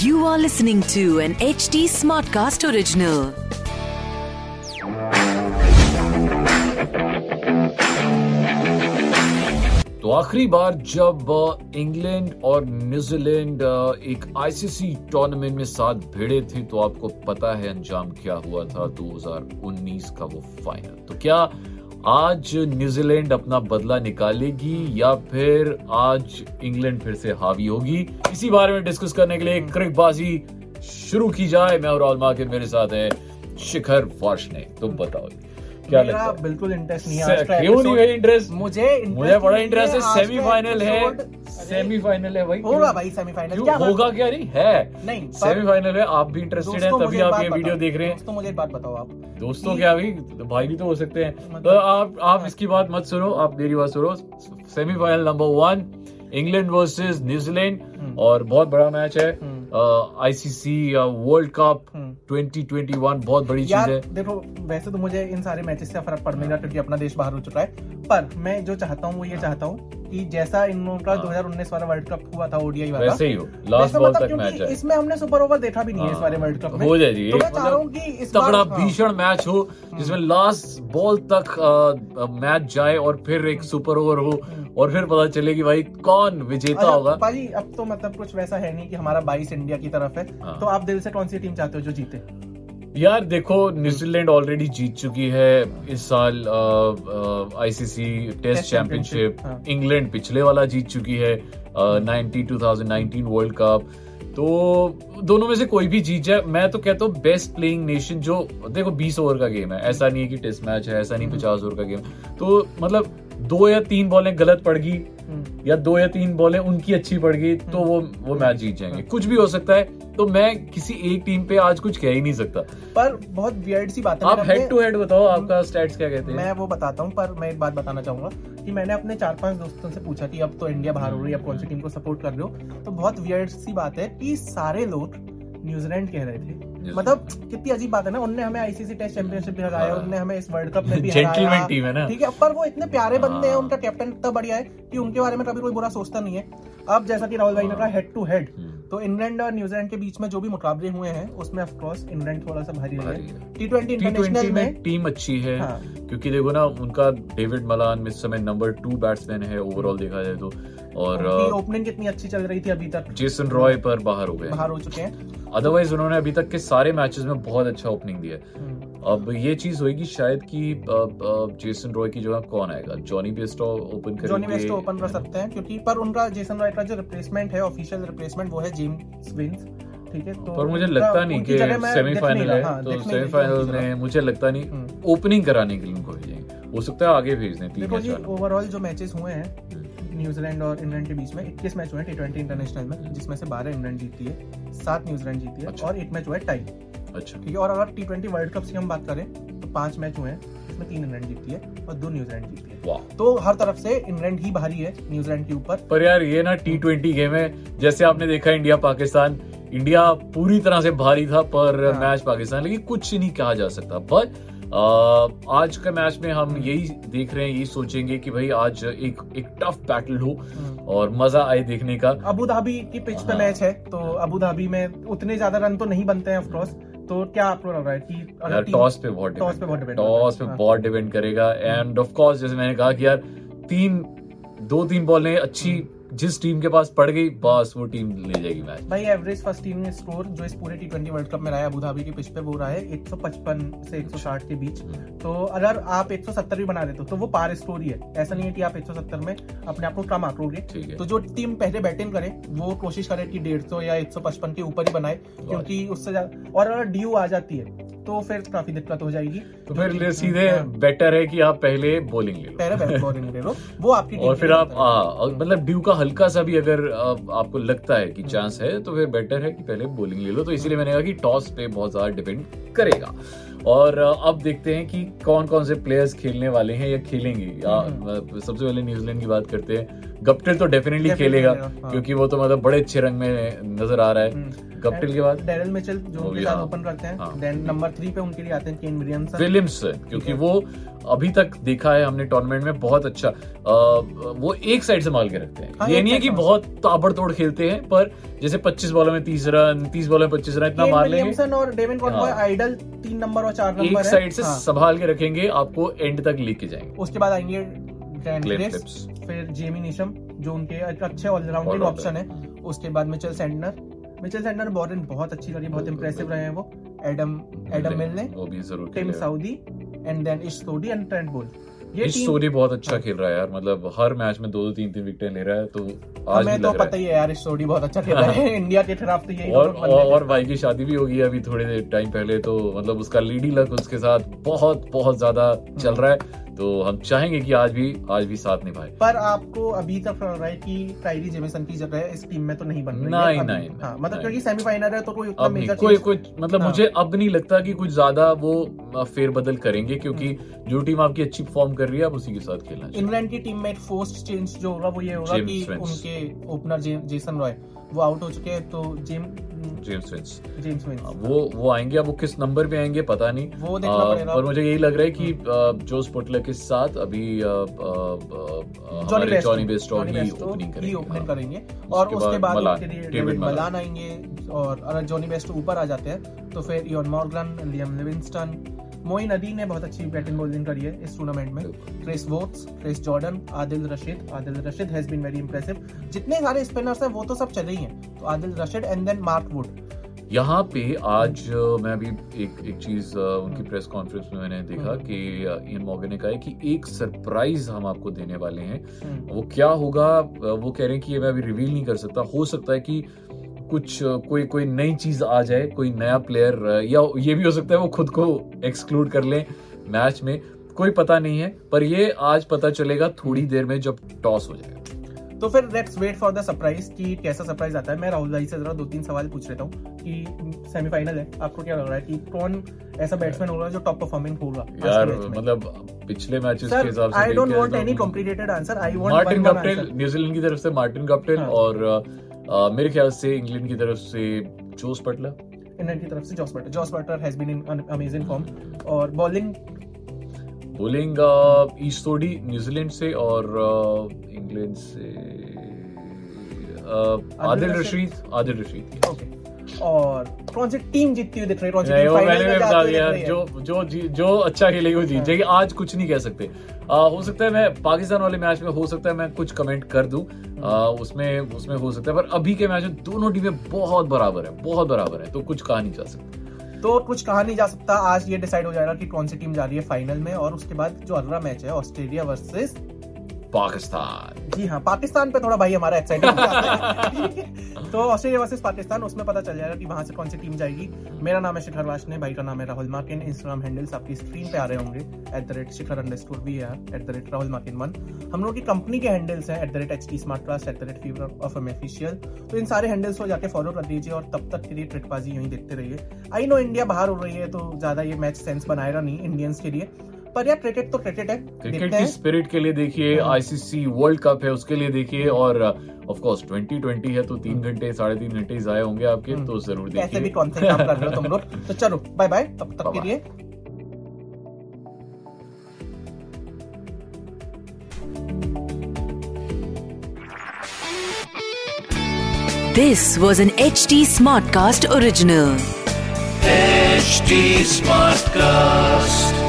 You are listening to an HD Smartcast original. तो आखिरी बार जब इंग्लैंड और न्यूजीलैंड एक आईसीसी टूर्नामेंट में साथ भिड़े थे तो आपको पता है अंजाम क्या हुआ था 2019 का वो फाइनल तो क्या आज न्यूजीलैंड अपना बदला निकालेगी या फिर आज इंग्लैंड फिर से हावी होगी? इसी बारे में डिस्कस करने के लिए क्रिकबाजी शुरू की जाए। मैं और मेरे साथ है शिखर वार्ष ने तुम बताओ। क्या मेरा है? बिल्कुल इंटरेस्ट नहीं है। का क्यों नहीं। है इंटरेस्ट मुझे मुझे बड़ा इंटरेस्ट है सेमीफाइनल है। सेमीफाइनल है भाई होगा भाई सेमीफाइनल क्या होगा क्या नहीं? है। नहीं, सेमीफाइनल है आप भी इंटरेस्टेड हैं तभी आप ये वीडियो देख रहे हैं। दोस्तों मुझे एक बात बताओ आप। दोस्तों क्या भाई भाई भी तो हो सकते हैं। मतलब- तो आप आप इसकी बात मत सुनो आप मेरी बात सुनो। Semifinal number one England versus New Zealand. और बहुत बड़ा मैच है। ICC world cup. 2021 बहुत बड़ी चीज़ है। देखो वैसे तो मुझे इन सारे मैचेस से फ़र्क पड़ने का क्योंकि अपना देश बाहर हो चुका है। पर मैं जो चाहता हूँ वो ये चाहता हूँ कि जैसा इन लोगों का हाँ। 2019 वाला वर्ल्ड कप हुआ था ओडीआई वाला वैसे ही हो। लास्ट बॉल तक मैच है। इसमें हमने सुपर ओवर देखा भी नहीं है इस हाँ, वाले वर्ल्ड कप में। हो जाए जी तो हूँ मतलब इस तगड़ा हाँ। भीषण मैच हो जिसमें लास्ट बॉल तक मैच जाए और फिर एक सुपर ओवर हो और फिर पता चले कि भाई कौन विजेता अच्छा, होगा। भाई अब तो मतलब कुछ वैसा है नहीं कि हमारा बाईस इंडिया की तरफ़ है। हाँ। तो आप दिल से कौन सी टीम चाहते हो जो जीते? यार देखो न्यूजीलैंड ऑलरेडी जीत चुकी है इस साल आईसीसी टेस्ट चैंपियनशिप। इंग्लैंड पिछले वाला जीत चुकी है नाइनटी टू वर्ल्ड कप तो दोनों में से कोई भी जीत जाए मैं तो कहता हूँ बेस्ट प्लेइंग नेशन जो देखो 20 ओवर का गेम है ऐसा नहीं है कि टेस्ट मैच है ऐसा नहीं हम्म। 50 ओवर का गेम तो मतलब दो या तीन बॉलें गलत पड़ गई। या दो या तीन बॉलें उनकी अच्छी पड़ गई तो वो वो मैच जीत जाएँगे। कुछ भी हो सकता है तो मैं किसी एक टीम पे आज कुछ कह ही नहीं सकता। पर बहुत वियर्ड सी बात है। आप हेड टू हेड बताओ आपका स्टैट्स क्या कहते हैं? मैं वो बताता हूँ पर मैं एक बात बताना चाहूँगा कि मैंने अपने चार पाँच दोस्तों से पूछा कि अब तो इंडिया बाहर हो रही है अब कौन सी टीम को सपोर्ट कर रहे हो? तो बहुत वियर्ड सी बात है कि सारे लोग न्यूजीलैंड कह रहे थे। मतलब कितनी अजीब बात है ना उनने हमें आईसीसी टेस्ट चैंपियनशिप भी हराया हाँ। उनने हमें इस वर्ल्ड कप में भी हराया team है ना। ठीक है पर वो इतने प्यारे बंदे हैं हाँ। उनका कैप्टन इतना बढ़िया है कि उनके बारे में कभी कोई बुरा सोचता नहीं है अब जैसा कि राहुल भाई ने कहा हेड टू हेड तो इंग्लैंड और न्यूजीलैंड के बीच में जो भी मुकाबले हुए हैं उसमें ऑफ़ कोर्स इंग्लैंड थोड़ा सा भारी रही है है। टी ट्वेंटी इंटरनेशनल में में टीम अच्छी है हाँ। क्योंकि देखो ना उनका डेविड मलान इस समय नंबर टू बैट्समैन है ओवरऑल देखा जाए तो और ओपनिंग कितनी अच्छी चल रही थी अभी तक? जेसन रॉय पर बाहर हो गए। बाहर हो चुके हैं। अदरवाइज़ उन्होंने अभी तक के सारे मैचेस में बहुत अच्छा ओपनिंग दिया है। हम्म। अब ये चीज़ होगी शायद कि जेसन रॉय की जगह कौन आएगा? Jonny Bairstow open Jonny Bairstow करेंगे ओपन कर सकते हैं क्योंकि पर उनका जेसन रॉय का जो रिप्लेसमेंट है ऑफिशियल रिप्लेसमेंट वो है जेम्स विंस ठीक है? तो पर मुझे लगता नहीं कि सेमीफाइनल है हाँ, तो सेमीफाइनल में मुझे लगता नहीं हम्म। ओपनिंग कराने के लिए उनको भेजेंगे। हो सकता है आगे भेज दें जी ओवरऑल जो मैचेस हुए हैं हम्म। न्यूजीलैंड और इंग्लैंड के बीच में 21 मैच हुए टी ट्वेंटी इंटरनेशनल में जिसमें से 12 इंग्लैंड जीती है सात न्यूजीलैंड जीती है अच्छा। और एक मैच हुआ है टाई। अच्छा। ठीक है और अगर टी ट्वेंटी वर्ल्ड कप की हम बात करें तो पाँच मैच हुए हैं इसमें तीन इंग्लैंड जीती है और दो न्यूजीलैंड जीती है। तो हर तरफ़ से इंग्लैंड ही भारी है न्यूजीलैंड के ऊपर। पर यार ये ना टी ट्वेंटी गेम है जैसे आपने देखा इंडिया पाकिस्तान इंडिया पूरी तरह से भारी था पर हाँ। मैच पाकिस्तान लेकिन कुछ नहीं कहा जा सकता। बट आज का मैच में हम यही देख रहे हैं यही सोचेंगे कि भाई आज एक एक टफ बैटल हो और मज़ा आए देखने का। अबू धाबी की पिच पे हाँ। मैच है तो अबू धाबी में उतने ज़्यादा रन तो नहीं बनते हैं ऑफ़ कोर्स तो क्या आपको लग रहा है कि अगर टॉस पे बहुत टॉस पे बहुत डिपेंड टॉस पे बहुत डिपेंड करेगा। एंड ऑफ़ कोर्स जैसे मैंने कहा कि यार तीन दो तीन बॉलें अच्छी जिस टीम के पास पड़ गई बस वो टीम ले जाएगी मैच भाई एवरेज फ़र्स्ट टीम ने स्कोर जो इस पूरे टी ट्वेंटी वर्ल्ड कप में रहा है अबू धाबी के पिच पे वो रहा है 155 से 160 के बीच। तो अगर आप 170 भी बना देते हो तो वो पार स्कोर ही। है ऐसा नहीं है कि आप 170 में अपने आप को कम आंकोगे तो जो टीम पहले बैटिंग करे वो कोशिश करे कि 150 या 155 के ऊपर ही बनाए क्योंकि उससे और अगर ड्यू आ जाती है तो फिर काफ़ी दिक्कत हो जाएगी। तो फिर सीधे हाँ, बेटर है कि आप पहले बॉलिंग ले लो। पहले बॉलिंग ले लो। वो आपकी और फिर आप है। मतलब ड्यू का हल्का सा भी अगर आप, आपको लगता है कि चांस है तो फिर बेटर है कि पहले बॉलिंग ले लो। तो इसीलिए मैंने कहा कि टॉस पे बहुत ज़्यादा डिपेंड करेगा। और अब देखते हैं कि कौन कौन से प्लेयर्स खेलने वाले हैं या खेलेंगे। या, हम्म। सबसे पहले न्यूजीलैंड की बात करते हैं। गप्टिल तो डेफिनेटली खेलेगा हाँ। क्योंकि वो तो मतलब बड़े अच्छे रंग में नज़र आ रहा है हम्म। गप्टिल के बाद डेरल मिचेल जो उनके साथ हाँ। ओपन करते हैं हाँ। देन नंबर थ्री पे उनके लिए आते हैं केन विलियमसन विलियम्स क्योंकि वो अभी तक देखा है हमने टूर्नामेंट में बहुत अच्छा अ, वो एक साइड से संभाल के रखते हैं हाँ, ये नहीं है कि बहुत ताबड़तोड़ खेलते हैं पर जैसे 25 बॉलों में 30 रन 30 बॉलों में 25 रन इतना मार लेंगे विलियमसन और डेविन कॉनबॉय हाँ। आइडल तीन नंबर और चार नंबर एक साइड से हाँ। संभाल के रखेंगे आपको एंड तक लेके जाएँगे उसके बाद आएँगे फिर जेमी निशम जो उनके अच्छे ऑलराउंडिंग ऑप्शन है। उसके बाद Mitchell Santner Mitchell Santner bowling बहुत अच्छी लगी बहुत इम्प्रेसिव इंप्रेसिव रहे हैं वो। एडम एडम मिल ने टिम एंड देन इश सोडी एंड ट्रेंट बोल ये स्टोरी बहुत अच्छा हाँ। खेल रहा है यार मतलब हर मैच में दो दो तीन तीन विकेटें ले रहा है तो आज भी हमें तो लग पता है ही है यार सोडी बहुत अच्छा खेल रहा है इंडिया के खिलाफ तो यही और और, और भाई की शादी भी होगी अभी थोड़े टाइम पहले तो मतलब उसका लीडी लक उसके साथ बहुत बहुत ज़्यादा चल रहा है तो हम चाहेंगे कि आज भी आज भी साथ निभाए पर आपको अभी तक लग रहा है कि टाइरी जेमिसन की जगह इस टीम में तो नहीं बन रही नहीं, है। नहीं, हाँ मतलब। क्योंकि सेमीफाइनल है तो कोई उतना मेजर कोई कोई मतलब हाँ। मुझे अब नहीं लगता कि कुछ ज़्यादा वो फेरबदल करेंगे क्योंकि हम्म। जो टीम आपकी अच्छी परफॉर्म कर रही है आप उसी के साथ खेलना इंग्लैंड की टीम में एक फोर्स्ट चेंज जो होगा वो ये होगा कि उनके ओपनर जेसन रॉय वो आउट हो चुके हैं तो James James Vince James Vince वो वो आएँगे अब वो किस नंबर पे आएँगे पता नहीं। वो देखना पड़ेगा। पर मुझे यही लग रहा है कि आ, जोस पोटलर के साथ अभी जॉनी बेस्टो ही ओपनिंग करेंगे। और उसके बाद। मलान आएँगे। और अगर जॉनी बेस्टो ऊपर आ जाते हैं तो फिर Eoin Morgan Liam Livingstone Moeen Ali ने बहुत अच्छी बैटिंग बॉलिंग करी है इस टूर्नामेंट में। Chris Woakes Chris Jordan Adil Rashid Adil Rashid has been very impressive जितने सारे स्पिनर्स हैं वो तो सब चले ही हैं। तो Adil Rashid and then Mark Wood यहाँ पे आज अ, मैं अभी एक एक चीज़ उनकी हम्म। प्रेस कॉन्फ्रेंस में मैंने देखा हम्म। कि अ, इयन मॉर्गन ने कहा है कि एक सरप्राइज़ हम आपको देने वाले हैं। हम्म, वो क्या होगा? वो कह रहे हैं कि ये मैं अभी रिवील नहीं कर सकता। हो सकता है कि कुछ कोई कोई नई चीज़ आ जाए कोई नया प्लेयर या ये भी हो सकता है वो खुद को एक्सक्लूड कर लें मैच में कोई पता नहीं है पर ये आज पता चलेगा थोड़ी देर में जब टॉस हो जाएगा। तो फिर let's wait for the surprise कि कैसा सरप्राइज़ आता है। मैं राहुल भाई से जरा दो तीन सवाल पूछ लेता हूँ कि सेमीफाइनल है। आपको क्या लग रहा है कि कौन ऐसा बैट्समैन होगा जो टॉप परफॉर्मिंग होगा यार मतलब पिछले मैचेस के हिसाब से I don't want any complicated answer I want Martin Guptill New Zealand की तरफ़ से मार्टिन गप्टिल हाँ। और अ, मेरे ख्याल से इंग्लैंड की तरफ़ से जोस बटलर। इंग्लैंड की तरफ़ से Jos Buttler. Jos Buttler has been in amazing form और बॉलिंग बोलिंग ईस्टोडी न्यूजीलैंड से और इंग्लैंड से आदिल। रशीद आदिल रशीद ओके और कौन सी टीम जीतती हुई दिख रही है? कौन सी टीम फाइनल में बता दिया जो जो जो अच्छा खेलेगी वो जीत हाँ। जाएगी। आज कुछ नहीं कह सकते। आ, हो सकता है मैं पाकिस्तान वाले मैच में हो सकता है मैं कुछ कमेंट कर दूँ। आ, उसमें उसमें हो सकता है पर अभी के मैच में दोनों टीमें बहुत बराबर है बहुत बराबर है तो कुछ कहा नहीं जा सकता। तो कुछ कहा नहीं जा सकता। आज ये डिसाइड हो जाएगा कि कौन सी टीम जा रही है फाइनल में और उसके बाद जो अगला मैच है ऑस्ट्रेलिया वर्सेस पाकिस्तान। जी हाँ पाकिस्तान पे थोड़ा भाई हमारा एक्साइटेड तो ऑस्ट्रेलिया वर्सेस पाकिस्तान उसमें पता चल जाएगा कि वहाँ से कौन सी टीम जाएगी। मेरा नाम है शिखर वाशने, भाई का नाम है राहुल मार्किन। इंस्टाग्राम हैंडल्स आपकी स्क्रीन पे आ रहे होंगे। At the rate Shikhar underscore we are at the rate Rahul मार्किन one. हम लोग की कंपनी के हैंडल्स हैं at the rate H T smart class at the rate fever of M official तो इन सारे हैंडल्स को जाके फॉलो कर दीजिए और तब तक के लिए ट्रिकबाजी यहीं देखते रहिए। आई नो इंडिया बाहर हो रही है तो ज़्यादा ये मैच सेंस बनाएगा नहीं इंडियंस के लिए। पर यार क्रिकेट तो क्रिकेट है क्रिकेट की स्पिरिट के लिए देखिए। आईसीसी वर्ल्ड कप है उसके लिए देखिए और ऑफ़ कोर्स 2020 है तो तीन घंटे साढ़े तीन घंटे जाए होंगे आपके हम्म। तो ज़रूर कैसे भी देखिए कौन से काम कर रहे हो तुम लोग तो चलो बाय बाय तब तक के. लिए This was an HT Smartcast original. HD Smartcast.